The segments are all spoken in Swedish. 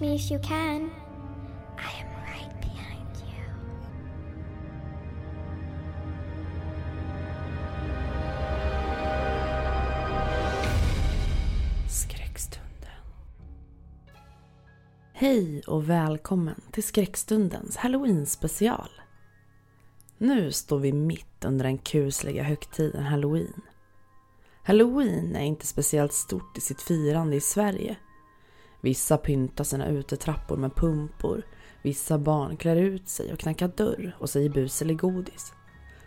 Me if you can. I am right behind you. Skräckstunden. Hej och välkommen till Skräckstundens Halloween special. Nu står vi mitt under den kusliga högtiden Halloween. Halloween är inte speciellt stort i sitt firande i Sverige. Vissa pyntar sina utetrappor med pumpor, vissa barn klär ut sig och knackar dörr och säger bus eller godis.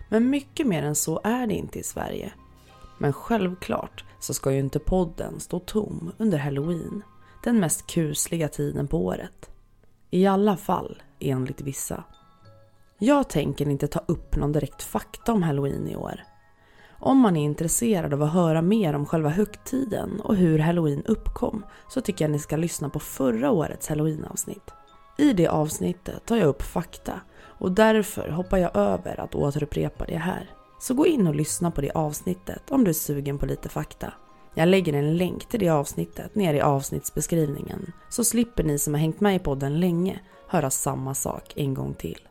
Men mycket mer än så är det inte i Sverige. Men självklart så ska ju inte podden stå tom under halloween, den mest kusliga tiden på året. I alla fall enligt vissa. Jag tänker inte ta upp någon direkt fakta om halloween i år. Om man är intresserad av att höra mer om själva högtiden och hur halloween uppkom så tycker jag ni ska lyssna på förra årets halloweenavsnitt. I det avsnittet tar jag upp fakta och därför hoppar jag över att återupprepa det här. Så gå in och lyssna på det avsnittet om du är sugen på lite fakta. Jag lägger en länk till det avsnittet ner i avsnittsbeskrivningen så slipper ni som har hängt med i podden länge höra samma sak en gång till.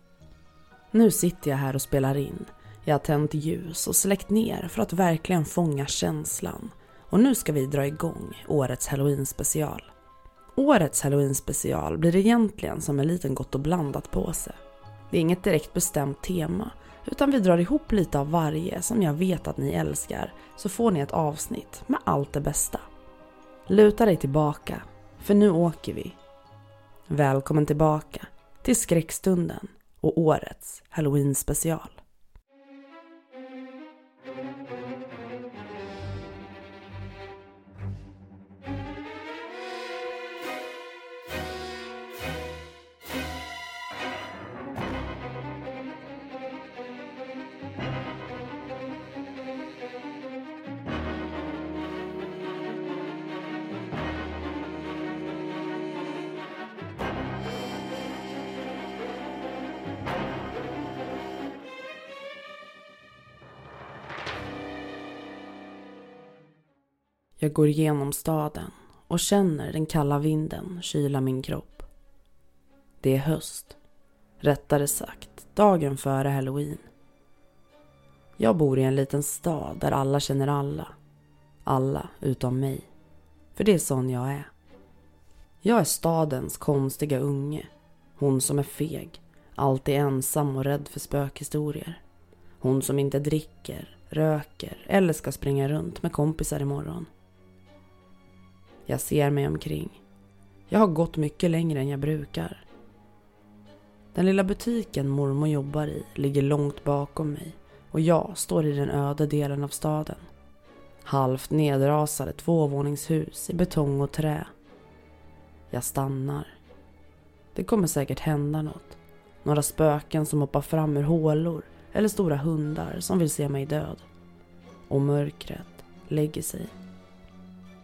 Nu sitter jag här och spelar in. Jag har tänt ljus och släckt ner för att verkligen fånga känslan. Och nu ska vi dra igång årets halloween special. Årets halloween special blir egentligen som en liten gott och blandat påse. Det är inget direkt bestämt tema utan vi drar ihop lite av varje som jag vet att ni älskar så får ni ett avsnitt med allt det bästa. Luta dig tillbaka, för nu åker vi. Välkommen tillbaka till skräckstunden och årets halloween special. Jag går igenom staden och känner den kalla vinden kyla min kropp. Det är höst. Rättare sagt, dagen före halloween. Jag bor i en liten stad där alla känner alla. Alla utom mig. För det är sån jag är. Jag är stadens konstiga unge. Hon som är feg, alltid ensam och rädd för spökhistorier. Hon som inte dricker, röker eller ska springa runt med kompisar imorgon. Jag ser mig omkring. Jag har gått mycket längre än jag brukar. Den lilla butiken mormor jobbar i ligger långt bakom mig och jag står i den öde delen av staden. Halvt nedrasade tvåvåningshus i betong och trä. Jag stannar. Det kommer säkert hända något. Några spöken som hoppar fram ur hålor eller stora hundar som vill se mig död. Och mörkret lägger sig.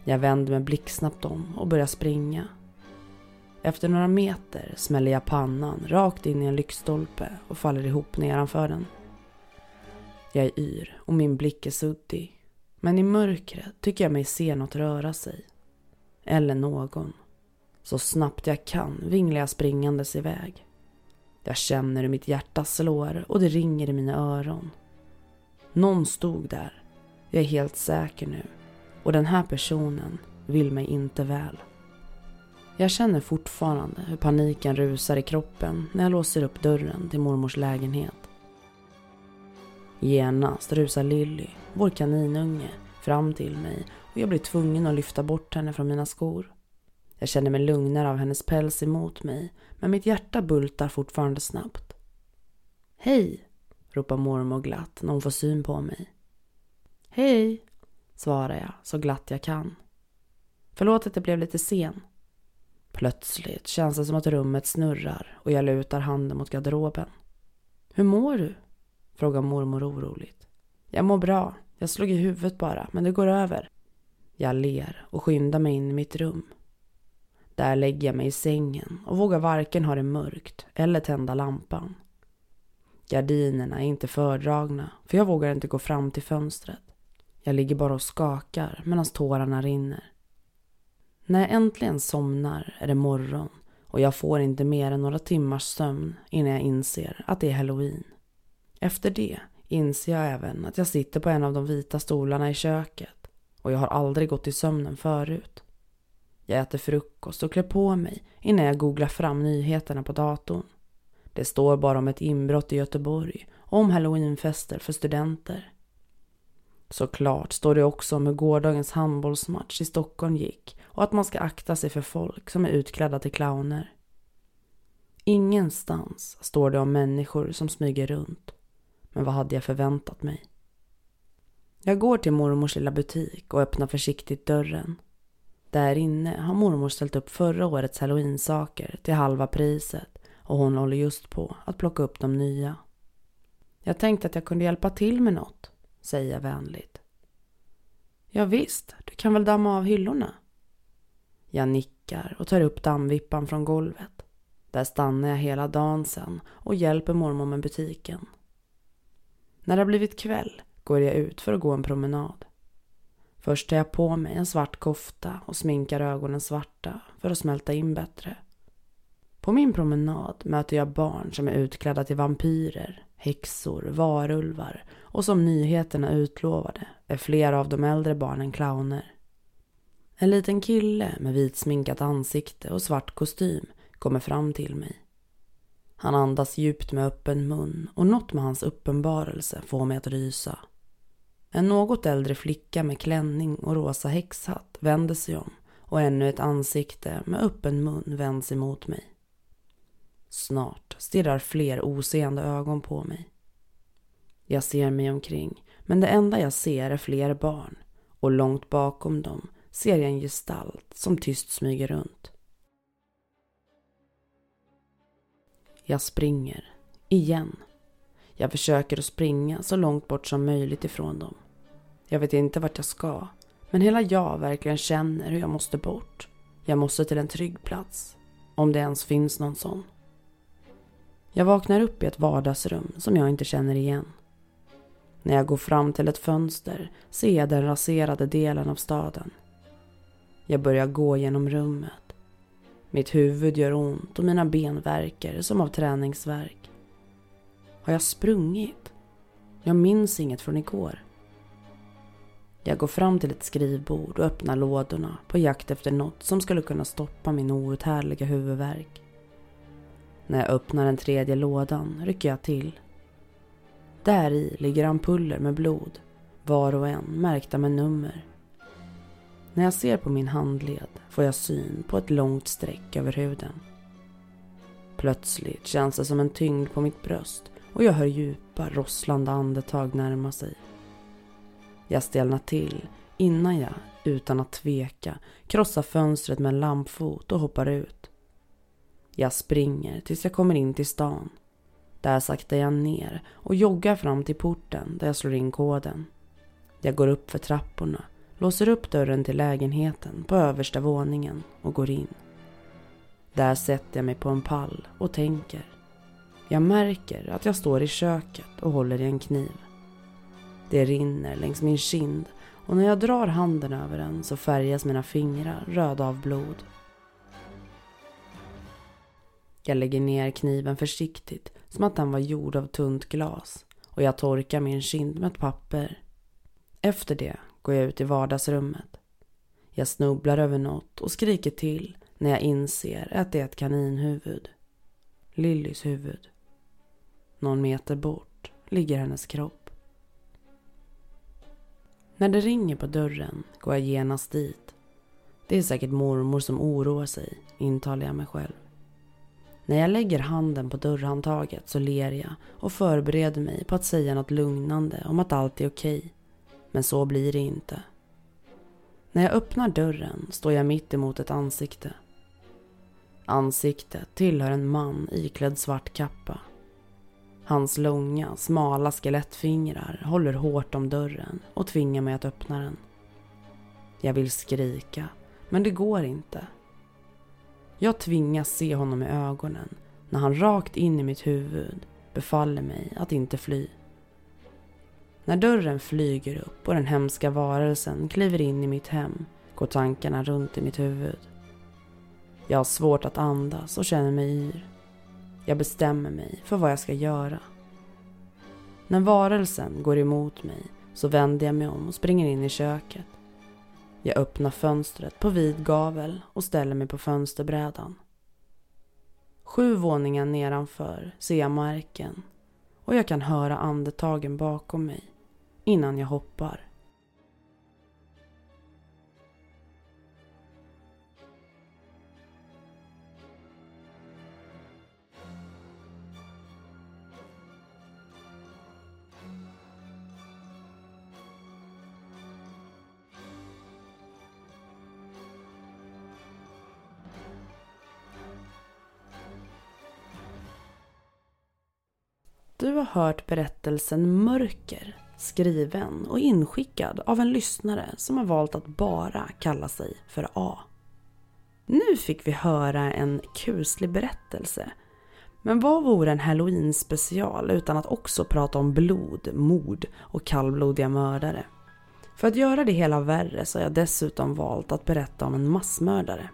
Jag vänder mig blixtsnabbt om och börjar springa. Efter några meter smäller jag pannan rakt in i en lyktstolpe och faller ihop nedanför den. Jag är yr och min blick är suddig. Men i mörkret tycker jag mig se något röra sig. Eller någon. Så snabbt jag kan vinglar jag springandes iväg. Jag känner hur mitt hjärta slår och det ringer i mina öron. Någon stod där. Jag är helt säker nu och den här personen vill mig inte väl. Jag känner fortfarande hur paniken rusar i kroppen när jag låser upp dörren till mormors lägenhet. Genast rusar Lilly, vår kaninunge, fram till mig och jag blir tvungen att lyfta bort henne från mina skor. Jag känner mig lugnare av hennes päls emot mig men mitt hjärta bultar fortfarande snabbt. Hej, ropar mormor glatt när hon får syn på mig. Hej, svarar jag så glatt jag kan. Förlåt att jag blev lite sen. Plötsligt känns det som att rummet snurrar och jag lutar handen mot garderoben. Hur mår du? frågar mormor oroligt. Jag mår bra. Jag slog i huvudet bara, men det går över. Jag ler och skyndar mig in i mitt rum. Där lägger jag mig i sängen och vågar varken ha det mörkt eller tända lampan. Gardinerna är inte fördragna för jag vågar inte gå fram till fönstret. Jag ligger bara och skakar medan tårarna rinner. När jag äntligen somnar är det morgon och jag får inte mer än några timmars sömn innan jag inser att det är halloween. Efter det inser jag även att jag sitter på en av de vita stolarna i köket och jag har aldrig gått i sömnen förut. Jag äter frukost och klär på mig innan jag googlar fram nyheterna på datorn. Det står bara om ett inbrott i Göteborg och om halloweenfester för studenter. Såklart står det också om hur gårdagens handbollsmatch i Stockholm gick och att man ska akta sig för folk som är utklädda till clowner. Ingenstans står det om människor som smyger runt. Men vad hade jag förväntat mig? Jag går till mormors lilla butik och öppnar försiktigt dörren. Där inne har mormor ställt upp förra årets halloweensaker till halva priset och hon håller just på att plocka upp de nya. Jag tänkte att jag kunde hjälpa till med något, säger jag vänligt. Ja, visst, du kan väl damma av hyllorna? Jag nickar och tar upp dammvippan från golvet. Där stannar jag hela dagen sen och hjälper mormor med butiken. När det har blivit kväll går jag ut för att gå en promenad. Först tar jag på mig en svart kofta och sminkar ögonen svarta för att smälta in bättre. På min promenad möter jag barn som är utklädda till vampyrer, häxor, varulvar och som nyheterna utlovade är flera av de äldre barnen clowner. En liten kille med vitsminkat ansikte och svart kostym kommer fram till mig. Han andas djupt med öppen mun och något med hans uppenbarelse får mig att rysa. En något äldre flicka med klänning och rosa häxhatt vänder sig om och ännu ett ansikte med öppen mun vänds emot mig. Snart stirrar fler oseende ögon på mig. Jag ser mig omkring, men det enda jag ser är fler barn och långt bakom dem ser jag en gestalt som tyst smyger runt. Jag springer. Igen. Jag försöker att springa så långt bort som möjligt ifrån dem. Jag vet inte vart jag ska, men hela jag verkligen känner hur jag måste bort. Jag måste till en trygg plats. Om det ens finns någon sån. Jag vaknar upp i ett vardagsrum som jag inte känner igen. När jag går fram till ett fönster ser jag den raserade delen av staden. Jag börjar gå genom rummet. Mitt huvud gör ont och mina ben värker som av träningsverk. Har jag sprungit? Jag minns inget från igår. Jag går fram till ett skrivbord och öppnar lådorna på jakt efter något som skulle kunna stoppa min outhärdliga huvudvärk. När jag öppnar den tredje lådan rycker jag till. Där i ligger ampuller med blod, var och en märkta med nummer. När jag ser på min handled får jag syn på ett långt streck över huden. Plötsligt känns det som en tyngd på mitt bröst och jag hör djupa rosslande andetag närma sig. Jag stelnar till innan jag, utan att tveka, krossar fönstret med en lampfot och hoppar ut. Jag springer tills jag kommer in till stan. Där saktar jag ner och joggar fram till porten där jag slår in koden. Jag går upp för trapporna låser upp dörren till lägenheten på översta våningen och går in. Där sätter jag mig på en pall och tänker. Jag märker att jag står i köket och håller i en kniv. Det rinner längs min kind och när jag drar handen över den så färgas mina fingrar röda av blod. Jag lägger ner kniven försiktigt som att den var gjord av tunt glas och jag torkar min kind med ett papper Efter det går jag ut i vardagsrummet. Jag snubblar över något och skriker till när jag inser att det är ett kaninhuvud. Lillys huvud. Någon meter bort ligger hennes kropp. När det ringer på dörren går jag genast dit. Det är säkert mormor som oroar sig, intalar jag mig själv. När jag lägger handen på dörrhandtaget så ler jag och förbereder mig på att säga något lugnande om att allt är okej. Men så blir det inte. När jag öppnar dörren står jag mitt emot ett ansikte. Ansiktet tillhör en man iklädd svart kappa. Hans långa, smala skelettfingrar håller hårt om dörren och tvingar mig att öppna den. Jag vill skrika, men det går inte. Jag tvingas se honom i ögonen när han rakt in i mitt huvud befaller mig att inte fly. När dörren flyger upp och den hemska varelsen kliver in i mitt hem går tankarna runt i mitt huvud. Jag har svårt att andas och känner mig yr. Jag bestämmer mig för vad jag ska göra. När varelsen går emot mig så vänder jag mig om och springer in i köket. Jag öppnar fönstret på vid gavel och ställer mig på fönsterbrädan. Sju våningar nedanför ser jag marken och jag kan höra andetagen bakom mig innan jag hoppar. Du har hört berättelsen Mörker skriven och inskickad av en lyssnare som har valt att bara kalla sig för A. Nu fick vi höra en kuslig berättelse. Men vad vore en halloween special utan att också prata om blod, mord och kallblodiga mördare? För att göra det hela värre så har jag dessutom valt att berätta om en massmördare.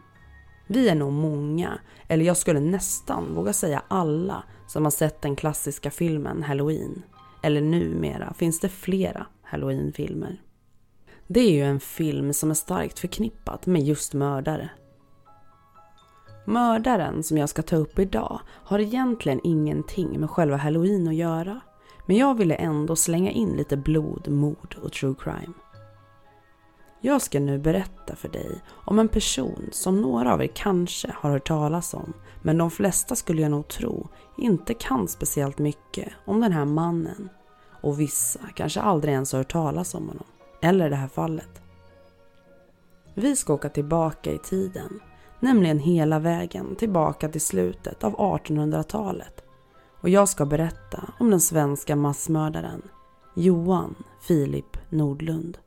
Vi är nog många, eller jag skulle nästan våga säga alla, som har sett den klassiska filmen Halloween. Eller numera finns det flera Halloween-filmer. Det är ju en film som är starkt förknippat med just mördare. Mördaren som jag ska ta upp idag har egentligen ingenting med själva Halloween att göra. Men jag ville ändå slänga in lite blod, mord och true crime. Jag ska nu berätta för dig om en person som några av er kanske har hört talas om, men de flesta skulle jag nog tro inte kan speciellt mycket om den här mannen. Och vissa kanske aldrig ens har hört talas om honom, eller det här fallet. Vi ska åka tillbaka i tiden, nämligen hela vägen tillbaka till slutet av 1800-talet. Och jag ska berätta om den svenska massmördaren Johan Filip Nordlund.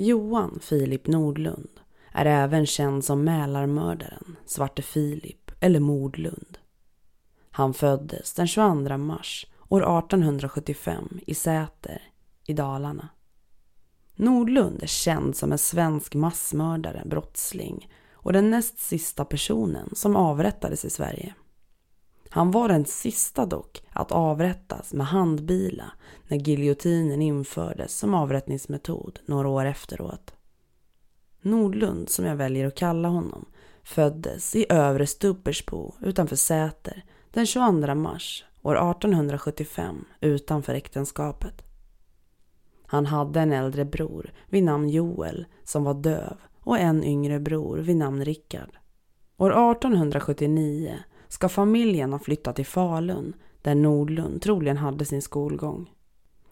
Johan Filip Nordlund är även känd som Mälarmördaren, Svarte Filip eller Mordlund. Han föddes den 22 mars år 1875 i Säter i Dalarna. Nordlund är känd som en svensk massmördare, brottsling och den näst sista personen som avrättades i Sverige. Han var den sista dock att avrättas med handbila när giljotinen infördes som avrättningsmetod några år efteråt. Nordlund, som jag väljer att kalla honom, föddes i Övre Stubbersbo utanför Säter den 22 mars år 1875 utanför äktenskapet. Han hade en äldre bror vid namn Joel som var döv och en yngre bror vid namn Rickard. År 1879 ska familjen ha flyttat till Falun där Nordlund troligen hade sin skolgång.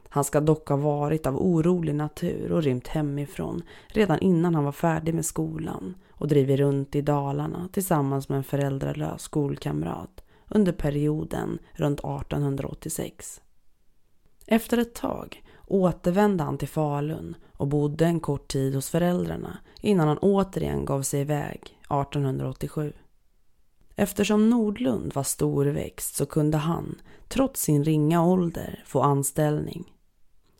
Han ska dock ha varit av orolig natur och rymt hemifrån redan innan han var färdig med skolan och drivit runt i Dalarna tillsammans med en föräldralös skolkamrat under perioden runt 1886. Efter ett tag återvände han till Falun och bodde en kort tid hos föräldrarna innan han återigen gav sig iväg 1887. Eftersom Nordlund var storväxt så kunde han, trots sin ringa ålder, få anställning.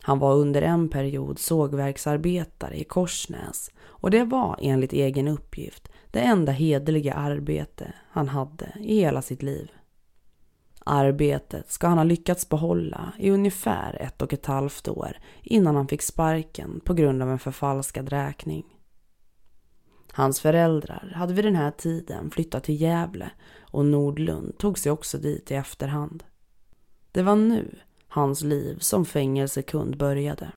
Han var under en period sågverksarbetare i Korsnäs och det var enligt egen uppgift det enda hederliga arbete han hade i hela sitt liv. Arbetet ska han ha lyckats behålla i ungefär ett och ett halvt år innan han fick sparken på grund av en förfalskad räkning. Hans föräldrar hade vid den här tiden flyttat till Gävle och Nordlund tog sig också dit i efterhand. Det var nu hans liv som fängelsekund började.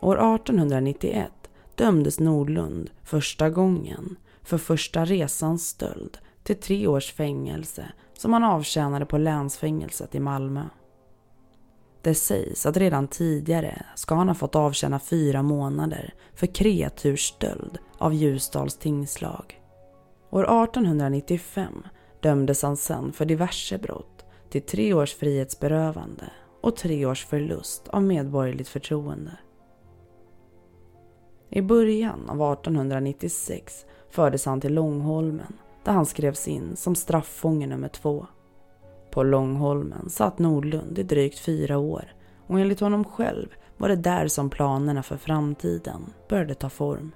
År 1891 dömdes Nordlund första gången för första resans stöld till tre års fängelse som han avtjänade på länsfängelset i Malmö. Det sägs att redan tidigare ska han ha fått avtjäna fyra månader för kreatursstöld av Ljusdals tingslag. År 1895 dömdes han sen för diverse brott till tre års frihetsberövande och tre års förlust av medborgerligt förtroende. I början av 1896 fördes han till Långholmen där han skrevs in som strafffånge nummer två. På Långholmen satt Nordlund i drygt fyra år och enligt honom själv var det där som planerna för framtiden började ta form.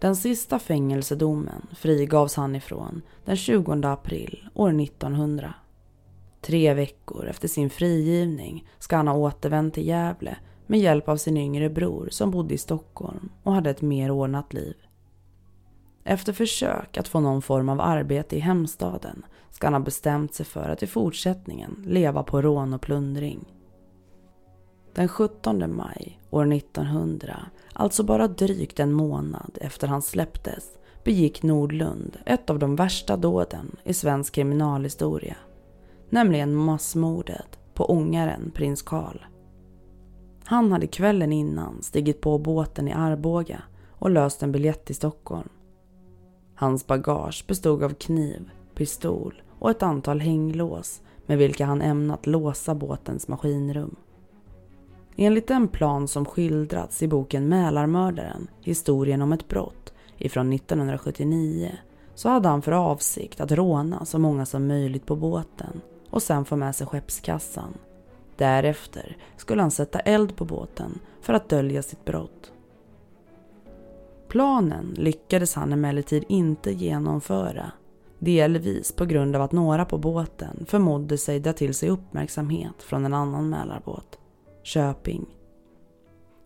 Den sista fängelsedomen frigavs han ifrån den 20 april år 1900. Tre veckor efter sin frigivning ska han ha återvänt till Gävle med hjälp av sin yngre bror som bodde i Stockholm och hade ett mer ordnat liv. Efter försök att få någon form av arbete i hemstaden ska han ha bestämt sig för att i fortsättningen leva på rån och plundring. Den 17 maj år 1900, alltså bara drygt en månad efter han släpptes, begick Nordlund ett av de värsta dåden i svensk kriminalhistoria. Nämligen massmordet på ångaren prins Karl. Han hade kvällen innan stigit på båten i Arboga och löst en biljett till Stockholm. Hans bagage bestod av kniv, pistol och ett antal hänglås med vilka han ämnat låsa båtens maskinrum. Enligt den plan som skildrats i boken Mälarmördaren, historien om ett brott ifrån 1979 så hade han för avsikt att råna så många som möjligt på båten och sen få med sig skeppskassan. Därefter skulle han sätta eld på båten för att dölja sitt brott. Planen lyckades han emellertid inte genomföra. Delvis på grund av att några på båten förmådde sig dra till sig uppmärksamhet från en annan Mälarbåt, Köping.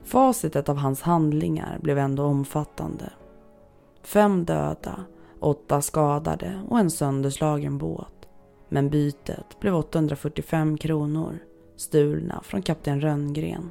Facitet av hans handlingar blev ändå omfattande. Fem döda, åtta skadade och en sönderslagen båt. Men bytet blev 845 kronor, stulna från kapten Rönngren.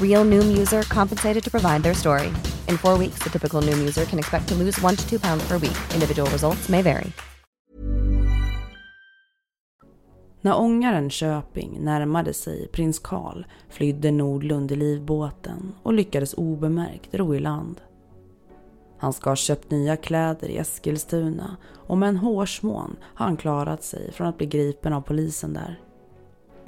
Real Noom user compensated to provide their story. In four weeks, the typical Noom user can expect to lose one to two pounds per week. Individual results may vary. När ångaren Köping närmade sig prins Karl flydde Nordlund i livbåten och lyckades obemärkt ro i land. Han ska ha köpt nya kläder i Eskilstuna och med en hårsmån har han klarat sig från att bli gripen av polisen där.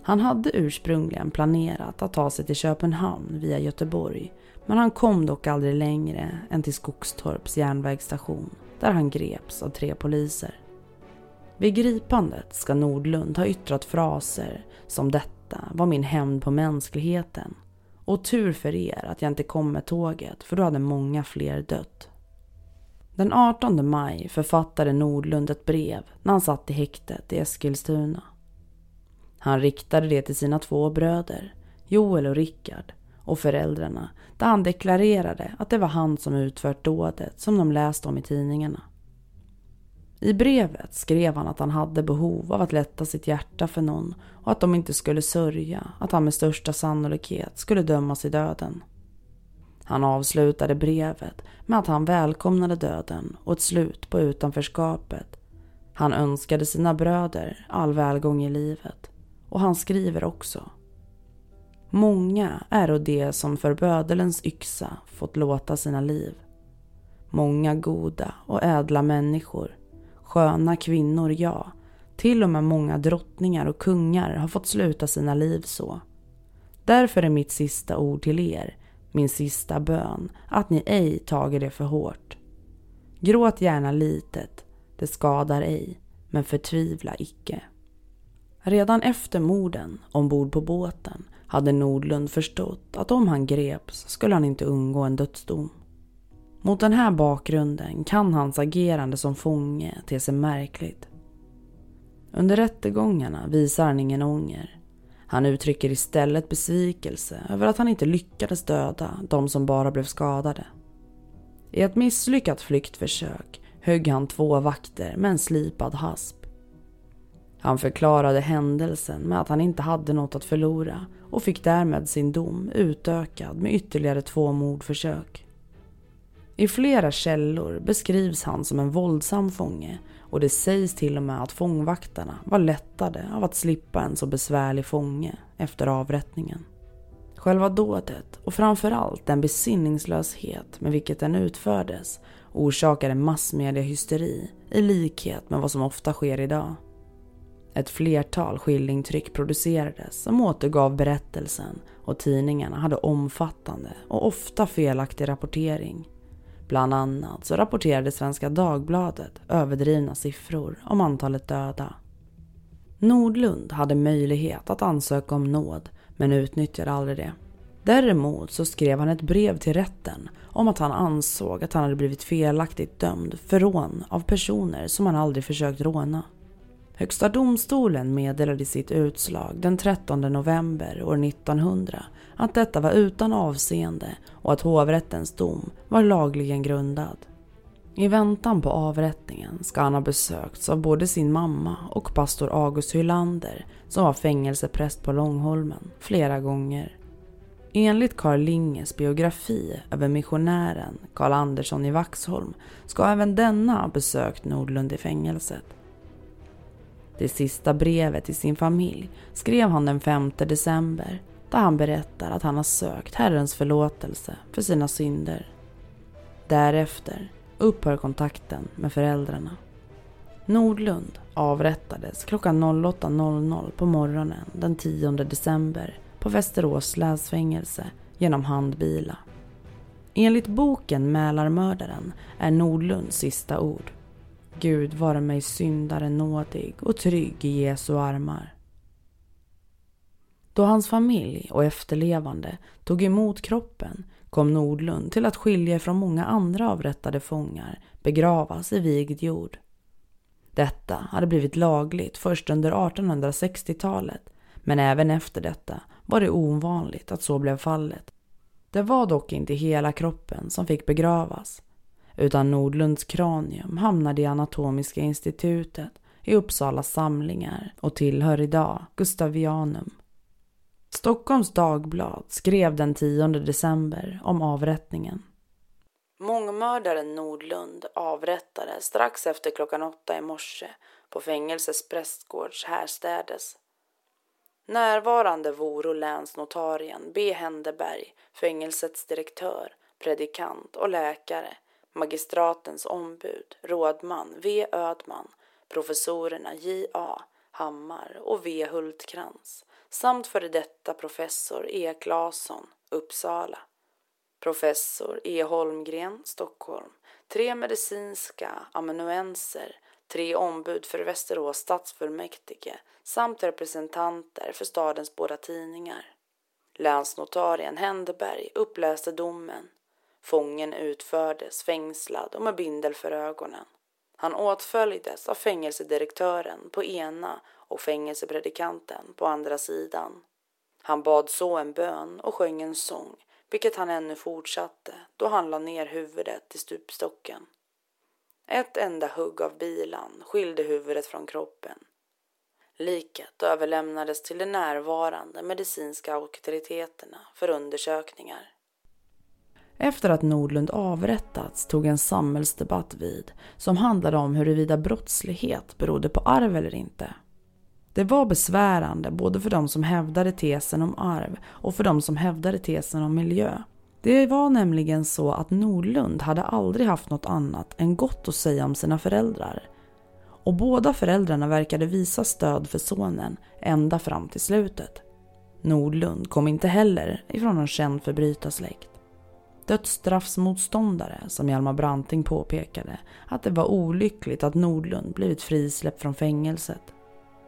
Han hade ursprungligen planerat att ta sig till Köpenhamn via Göteborg men han kom dock aldrig längre än till Skogstorps järnvägsstation där han greps av tre poliser. Vid gripandet ska Nordlund ha yttrat fraser som detta var min hämnd på mänskligheten och tur för er att jag inte kom med tåget för då hade många fler dött. Den 18 maj författade Nordlund ett brev när han satt i häktet i Eskilstuna. Han riktade det till sina två bröder, Joel och Rickard, och föräldrarna där han deklarerade att det var han som utfört dådet som de läste om i tidningarna. I brevet skrev han att han hade behov av att lätta sitt hjärta för någon och att de inte skulle sörja att han med största sannolikhet skulle dömas i döden. Han avslutade brevet med att han välkomnade döden och ett slut på utanförskapet. Han önskade sina bröder all välgång i livet. Och han skriver också. Många är och de som för bödelens yxa fått låta sina liv. Många goda och ädla människor, sköna kvinnor, ja, till och med många drottningar och kungar har fått sluta sina liv så. Därför är mitt sista ord till er, min sista bön, att ni ej tager det för hårt. Gråt gärna litet, det skadar ej, men förtvivla icke. Redan efter morden ombord på båten hade Nordlund förstått att om han greps skulle han inte undgå en dödsdom. Mot den här bakgrunden kan hans agerande som fånge te sig märkligt. Under rättegångarna visar han ingen ånger. Han uttrycker istället besvikelse över att han inte lyckades döda de som bara blev skadade. I ett misslyckat flyktförsök högg han två vakter med en slipad hasp. Han förklarade händelsen med att han inte hade något att förlora och fick därmed sin dom utökad med ytterligare två mordförsök. I flera källor beskrivs han som en våldsam fånge och det sägs till och med att fångvaktarna var lättade av att slippa en så besvärlig fånge efter avrättningen. Själva dådet och framförallt den besinningslöshet med vilket den utfördes orsakade massmediehysteri i likhet med vad som ofta sker idag. Ett flertal skillingtryck producerades som återgav berättelsen och tidningarna hade omfattande och ofta felaktig rapportering. Bland annat så rapporterade Svenska Dagbladet överdrivna siffror om antalet döda. Nordlund hade möjlighet att ansöka om nåd men utnyttjade aldrig det. Däremot så skrev han ett brev till rätten om att han ansåg att han hade blivit felaktigt dömd för rån av personer som han aldrig försökt råna. Högsta domstolen meddelade i sitt utslag den 13 november år 1900 att detta var utan avseende och att hovrättens dom var lagligen grundad. I väntan på avrättningen ska han ha besökts av både sin mamma och pastor August Hylander som var fängelsepräst på Långholmen flera gånger. Enligt Carl Linges biografi över missionären Carl Andersson i Vaxholm ska även denna ha besökt Nordlund i fängelset. Det sista brevet till sin familj skrev han den 5 december där han berättar att han har sökt Herrens förlåtelse för sina synder. Därefter upphör kontakten med föräldrarna. Nordlund avrättades klockan 08.00 på morgonen den 10 december på Västerås läsfängelse genom handbila. Enligt boken Mälarmördaren är Nordlunds sista ord Gud vare mig syndare nådig och trygg i Jesu armar. Då hans familj och efterlevande tog emot kroppen kom Nordlund till att skilja från många andra avrättade fångar begravas i vigd jord. Detta hade blivit lagligt först under 1860-talet men även efter detta var det ovanligt att så blev fallet. Det var dock inte hela kroppen som fick begravas utan Nordlunds kranium hamnade i Anatomiska institutet i Uppsalas samlingar och tillhör idag Gustavianum. Stockholms Dagblad skrev den 10 december om avrättningen. Mångmördaren Nordlund avrättades strax efter klockan åtta i morse på fängelsets prästgårds härstädes. Närvarande voro länsnotarien B. Händeberg, fängelsets direktör, predikant och läkare magistratens ombud, rådman V. Ödman, professorerna J. A. Hammar och V. Hultkrans samt före detta professor E. Claesson, Uppsala. Professor E. Holmgren, Stockholm. Tre medicinska amanuenser, tre ombud för Västerås stadsfullmäktige samt representanter för stadens båda tidningar. Länsnotarien Händeberg uppläste domen Fången utfördes fängslad och med bindel för ögonen. Han åtföljdes av fängelsedirektören på ena och fängelsepredikanten på andra sidan. Han bad så en bön och sjöng en sång, vilket han ännu fortsatte då han la ner huvudet i stupstocken. Ett enda hugg av bilan skilde huvudet från kroppen. Liket överlämnades till de närvarande medicinska auktoriteterna för undersökningar. Efter att Nordlund avrättats tog en samhällsdebatt vid som handlade om huruvida brottslighet berodde på arv eller inte. Det var besvärande både för de som hävdade tesen om arv och för de som hävdade tesen om miljö. Det var nämligen så att Nordlund hade aldrig haft något annat än gott att säga om sina föräldrar. Och båda föräldrarna verkade visa stöd för sonen ända fram till slutet. Nordlund kom inte heller ifrån någon känd förbrytarsläkt. Dödsstraffsmotståndare, som Hjalmar Branting påpekade, att det var olyckligt att Nordlund blivit frisläppt från fängelset.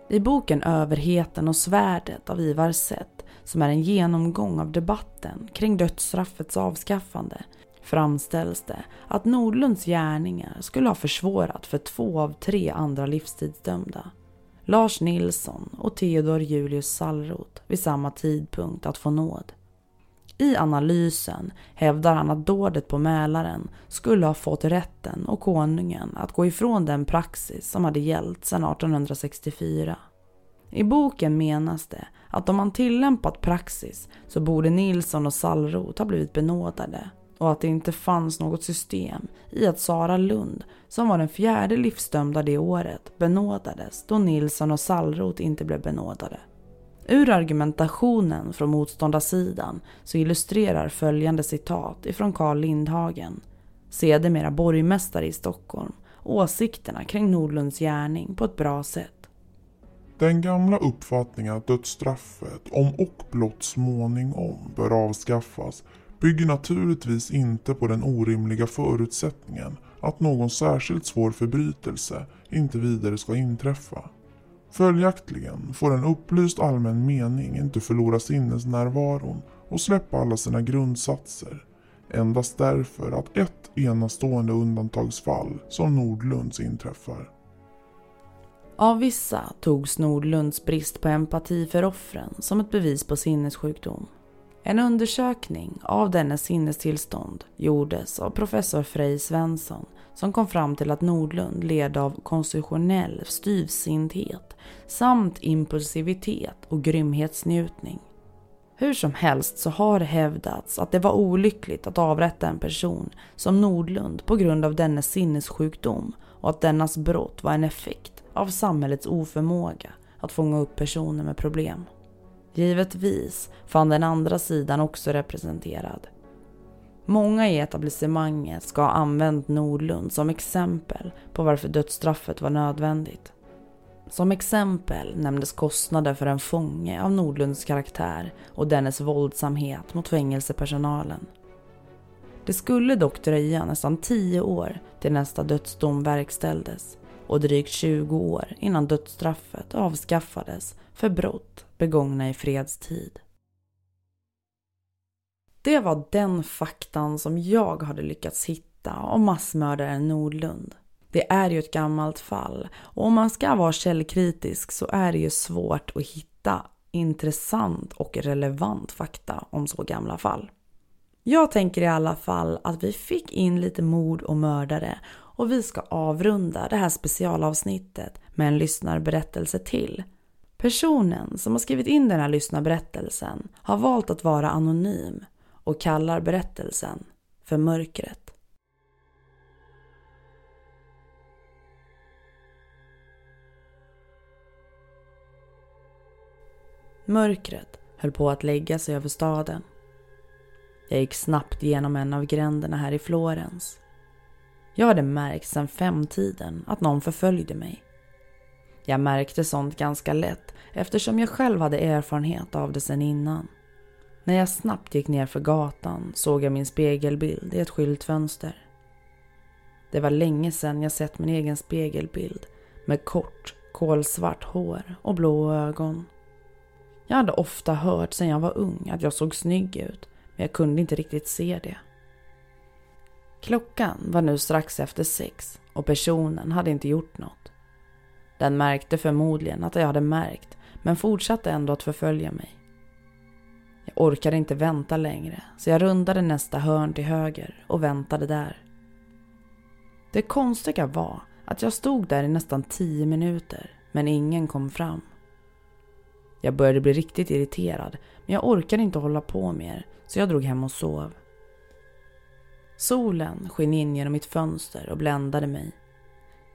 I boken Överheten och svärdet av Ivar Sett, som är en genomgång av debatten kring dödsstraffets avskaffande, framställs det att Nordlunds gärningar skulle ha försvårat för två av tre andra livstidsdömda. Lars Nilsson och Theodor Julius Sallroth vid samma tidpunkt att få nåd. I analysen hävdar han att dådet på Mälaren skulle ha fått rätten och konungen att gå ifrån den praxis som hade gällt sedan 1864. I boken menas det att om man tillämpat praxis så borde Nilsson och Sallroth ha blivit benådade och att det inte fanns något system i att Sara Lund, som var den fjärde livsdömda det året, benådades då Nilsson och Sallroth inte blev benådade. Ur argumentationen från motståndarsidan så illustrerar följande citat ifrån Carl Lindhagen, sedermera borgmästare i Stockholm, åsikterna kring Nordlunds gärning på ett bra sätt. Den gamla uppfattningen att dödsstraffet, om och blott småningom, bör avskaffas bygger naturligtvis inte på den orimliga förutsättningen att någon särskilt svår förbrytelse inte vidare ska inträffa. Följaktligen får en upplyst allmän mening inte förlora sinnesnärvaron och släppa alla sina grundsatser. Endast därför att ett enastående undantagsfall som Nordlunds inträffar. Av vissa togs Nordlunds brist på empati för offren som ett bevis på sinnessjukdom. En undersökning av dennes sinnestillstånd gjordes av professor Frej Svensson som kom fram till att Nordlund led av konstitutionell styvsinthet samt impulsivitet och grymhetsnjutning. Hur som helst så har det hävdats att det var olyckligt att avrätta en person som Nordlund på grund av dennes sinnessjukdom och att dennas brott var en effekt av samhällets oförmåga att fånga upp personer med problem. Givetvis fann den andra sidan också representerad. Många i etablissemanget ska ha använt Nordlund som exempel på varför dödsstraffet var nödvändigt. Som exempel nämndes kostnader för en fånge av Nordlunds karaktär och dennes våldsamhet mot fängelsepersonalen. Det skulle dock dröja nästan tio år till nästa dödsdom verkställdes och drygt 20 år innan dödsstraffet avskaffades för brott begångna i fredstid. Det var den faktan som jag hade lyckats hitta om massmördaren Nordlund. Det är ju ett gammalt fall och om man ska vara källkritisk så är det ju svårt att hitta intressant och relevant fakta om så gamla fall. Jag tänker i alla fall att vi fick in lite mord och mördare och vi ska avrunda det här specialavsnittet med en lyssnarberättelse till. Personen som har skrivit in den här lyssnarberättelsen har valt att vara anonym och kallar berättelsen för Mörkret. Mörkret höll på att lägga sig över staden. Jag gick snabbt genom en av gränderna här i Florens. Jag hade märkt sedan femtiden att någon förföljde mig. Jag märkte sånt ganska lätt eftersom jag själv hade erfarenhet av det sedan innan. När jag snabbt gick ner för gatan såg jag min spegelbild i ett skyltfönster. Det var länge sedan jag sett min egen spegelbild med kort, kolsvart hår och blå ögon. Jag hade ofta hört sedan jag var ung att jag såg snygg ut, men jag kunde inte riktigt se det. Klockan var nu strax efter sex och personen hade inte gjort något. Den märkte förmodligen att jag hade märkt men fortsatte ändå att förfölja mig. Jag orkade inte vänta längre så jag rundade nästa hörn till höger och väntade där. Det konstiga var att jag stod där i nästan tio minuter men ingen kom fram. Jag började bli riktigt irriterad men jag orkade inte hålla på mer så jag drog hem och sov. Solen sken in genom mitt fönster och bländade mig.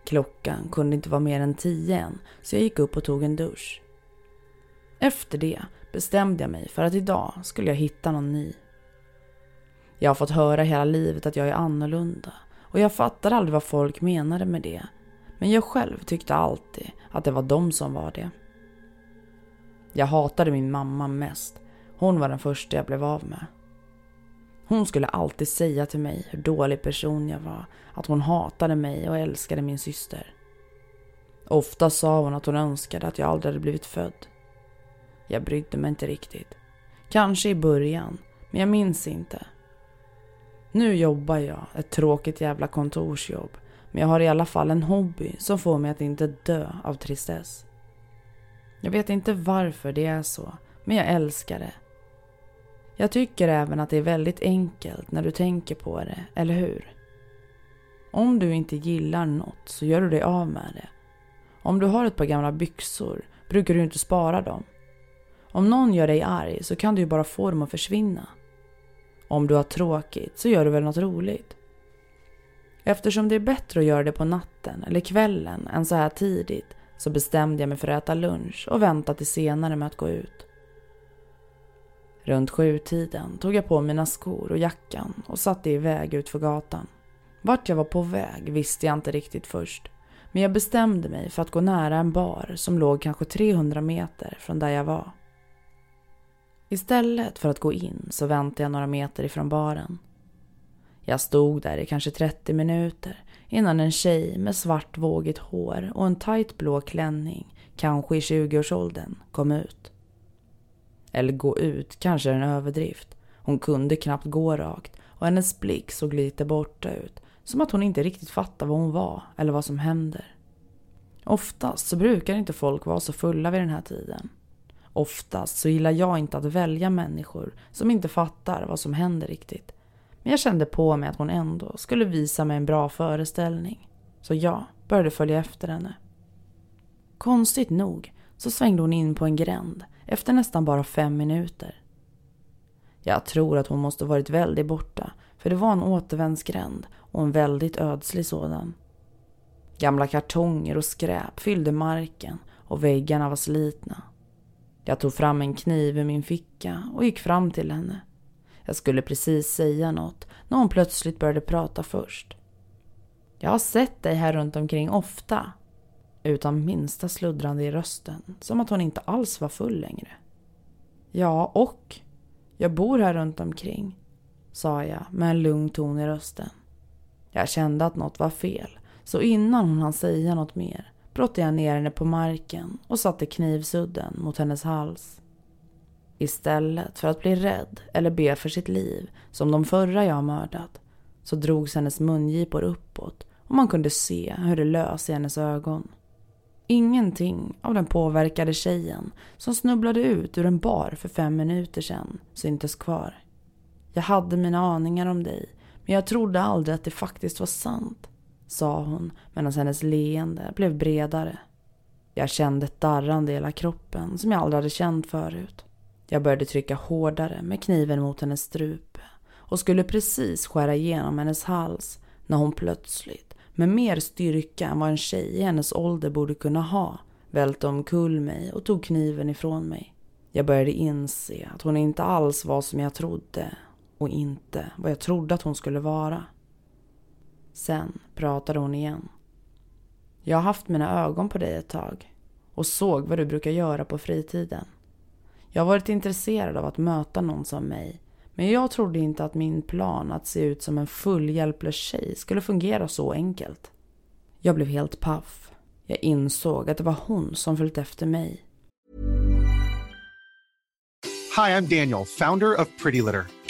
Klockan kunde inte vara mer än tio än så jag gick upp och tog en dusch. Efter det bestämde jag mig för att idag skulle jag hitta någon ny. Jag har fått höra hela livet att jag är annorlunda och jag fattade aldrig vad folk menade med det. Men jag själv tyckte alltid att det var de som var det. Jag hatade min mamma mest. Hon var den första jag blev av med. Hon skulle alltid säga till mig hur dålig person jag var, att hon hatade mig och älskade min syster. Ofta sa hon att hon önskade att jag aldrig hade blivit född. Jag brydde mig inte riktigt. Kanske i början, men jag minns inte. Nu jobbar jag ett tråkigt jävla kontorsjobb, men jag har i alla fall en hobby som får mig att inte dö av tristess. Jag vet inte varför det är så, men jag älskar det. Jag tycker även att det är väldigt enkelt när du tänker på det, eller hur? Om du inte gillar något så gör du dig av med det. Om du har ett par gamla byxor brukar du inte spara dem. Om någon gör dig arg så kan du ju bara få dem att försvinna. Om du har tråkigt så gör du väl något roligt. Eftersom det är bättre att göra det på natten eller kvällen än så här tidigt så bestämde jag mig för att äta lunch och vänta till senare med att gå ut. Runt sjutiden tog jag på mina skor och jackan och satte iväg ut för gatan. Vart jag var på väg visste jag inte riktigt först. Men jag bestämde mig för att gå nära en bar som låg kanske 300 meter från där jag var. Istället för att gå in så väntade jag några meter ifrån baren. Jag stod där i kanske 30 minuter innan en tjej med svart vågigt hår och en tajt blå klänning, kanske i 20-årsåldern, kom ut. Eller gå ut kanske är en överdrift. Hon kunde knappt gå rakt och hennes blick såg lite borta ut. Som att hon inte riktigt fattade vad hon var eller vad som händer. Oftast så brukar inte folk vara så fulla vid den här tiden. Oftast så gillar jag inte att välja människor som inte fattar vad som händer riktigt. Men jag kände på mig att hon ändå skulle visa mig en bra föreställning. Så jag började följa efter henne. Konstigt nog så svängde hon in på en gränd efter nästan bara fem minuter. Jag tror att hon måste varit väldigt borta för det var en återvändsgränd och en väldigt ödslig sådan. Gamla kartonger och skräp fyllde marken och väggarna var slitna. Jag tog fram en kniv ur min ficka och gick fram till henne. Jag skulle precis säga något när hon plötsligt började prata först. Jag har sett dig här runt omkring ofta, utan minsta sluddrande i rösten, som att hon inte alls var full längre. Ja, och jag bor här runt omkring, sa jag med en lugn ton i rösten. Jag kände att något var fel, så innan hon hann säga något mer brottade jag ner henne på marken och satte knivsudden mot hennes hals. Istället för att bli rädd eller be för sitt liv, som de förra jag mördat, så drogs hennes mungipor uppåt och man kunde se hur det lös i hennes ögon. Ingenting av den påverkade tjejen som snubblade ut ur en bar för fem minuter sedan syntes kvar. Jag hade mina aningar om dig, men jag trodde aldrig att det faktiskt var sant, sa hon medan hennes leende blev bredare. Jag kände ett darrande i hela kroppen som jag aldrig hade känt förut. Jag började trycka hårdare med kniven mot hennes strupe och skulle precis skära igenom hennes hals när hon plötsligt med mer styrka än vad en tjej i hennes ålder borde kunna ha, välte omkull mig och tog kniven ifrån mig. Jag började inse att hon inte alls var som jag trodde och inte vad jag trodde att hon skulle vara. Sen pratade hon igen. Jag har haft mina ögon på dig ett tag och såg vad du brukar göra på fritiden. Jag har varit intresserad av att möta någon som mig men jag trodde inte att min plan att se ut som en fullhjälplös tjej skulle fungera så enkelt. Jag blev helt paff. Jag insåg att det var hon som följt efter mig. Hi, I'm Daniel, founder of Pretty Litter.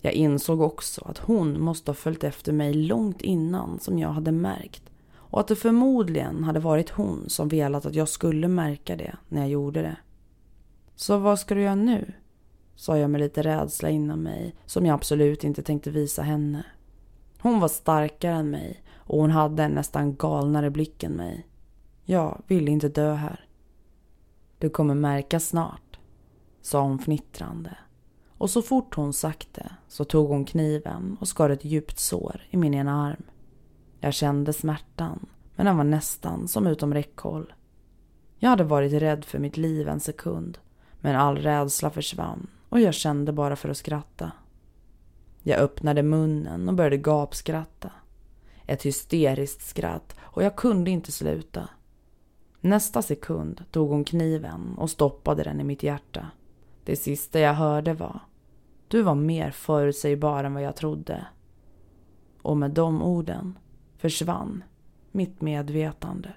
Jag insåg också att hon måste ha följt efter mig långt innan som jag hade märkt och att det förmodligen hade varit hon som velat att jag skulle märka det när jag gjorde det. Så vad ska du göra nu? sa jag med lite rädsla inom mig som jag absolut inte tänkte visa henne. Hon var starkare än mig och hon hade en nästan galnare blick än mig. Jag ville inte dö här. Du kommer märka snart, sa hon fnittrande. Och så fort hon sagt det så tog hon kniven och skar ett djupt sår i min ena arm. Jag kände smärtan, men den var nästan som utom räckhåll. Jag hade varit rädd för mitt liv en sekund, men all rädsla försvann och jag kände bara för att skratta. Jag öppnade munnen och började gapskratta. Ett hysteriskt skratt och jag kunde inte sluta. Nästa sekund tog hon kniven och stoppade den i mitt hjärta. Det sista jag hörde var Du var mer förutsägbar än vad jag trodde. Och med de orden försvann mitt medvetande.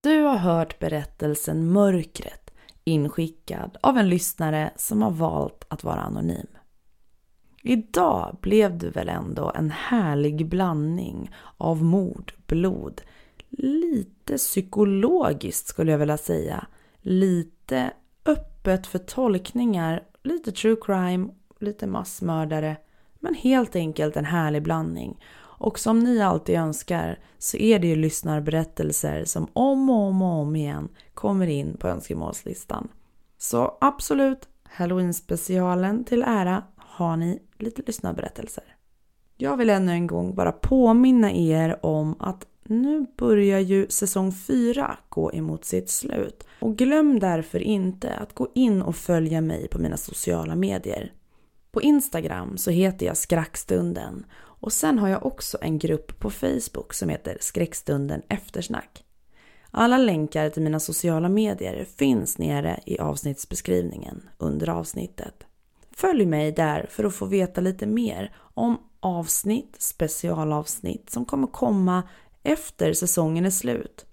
Du har hört berättelsen Mörkret inskickad av en lyssnare som har valt att vara anonym. Idag blev du väl ändå en härlig blandning av mord, blod, lite psykologiskt skulle jag vilja säga, lite öppet för tolkningar, lite true crime, lite massmördare, men helt enkelt en härlig blandning. Och som ni alltid önskar så är det ju lyssnarberättelser som om och om och om igen kommer in på önskemålslistan. Så absolut, Halloween-specialen till ära har ni lite lyssnarberättelser. Jag vill ännu en gång bara påminna er om att nu börjar ju säsong 4 gå emot sitt slut. Och glöm därför inte att gå in och följa mig på mina sociala medier. På Instagram så heter jag skrackstunden och sen har jag också en grupp på Facebook som heter Skräckstunden Eftersnack. Alla länkar till mina sociala medier finns nere i avsnittsbeskrivningen under avsnittet. Följ mig där för att få veta lite mer om avsnitt, specialavsnitt som kommer komma efter säsongen är slut.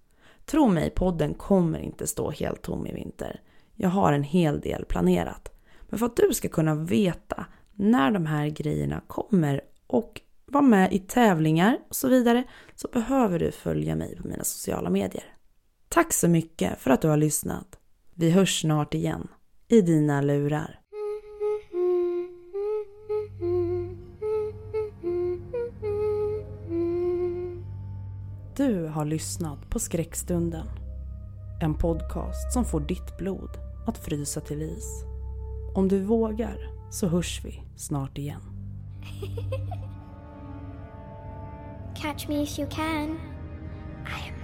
Tro mig, podden kommer inte stå helt tom i vinter. Jag har en hel del planerat. Men för att du ska kunna veta när de här grejerna kommer och vara med i tävlingar och så vidare så behöver du följa mig på mina sociala medier. Tack så mycket för att du har lyssnat. Vi hörs snart igen i dina lurar. Du har lyssnat på Skräckstunden. En podcast som får ditt blod att frysa till is. Om du vågar så hörs vi snart igen. Catch me if you can. I am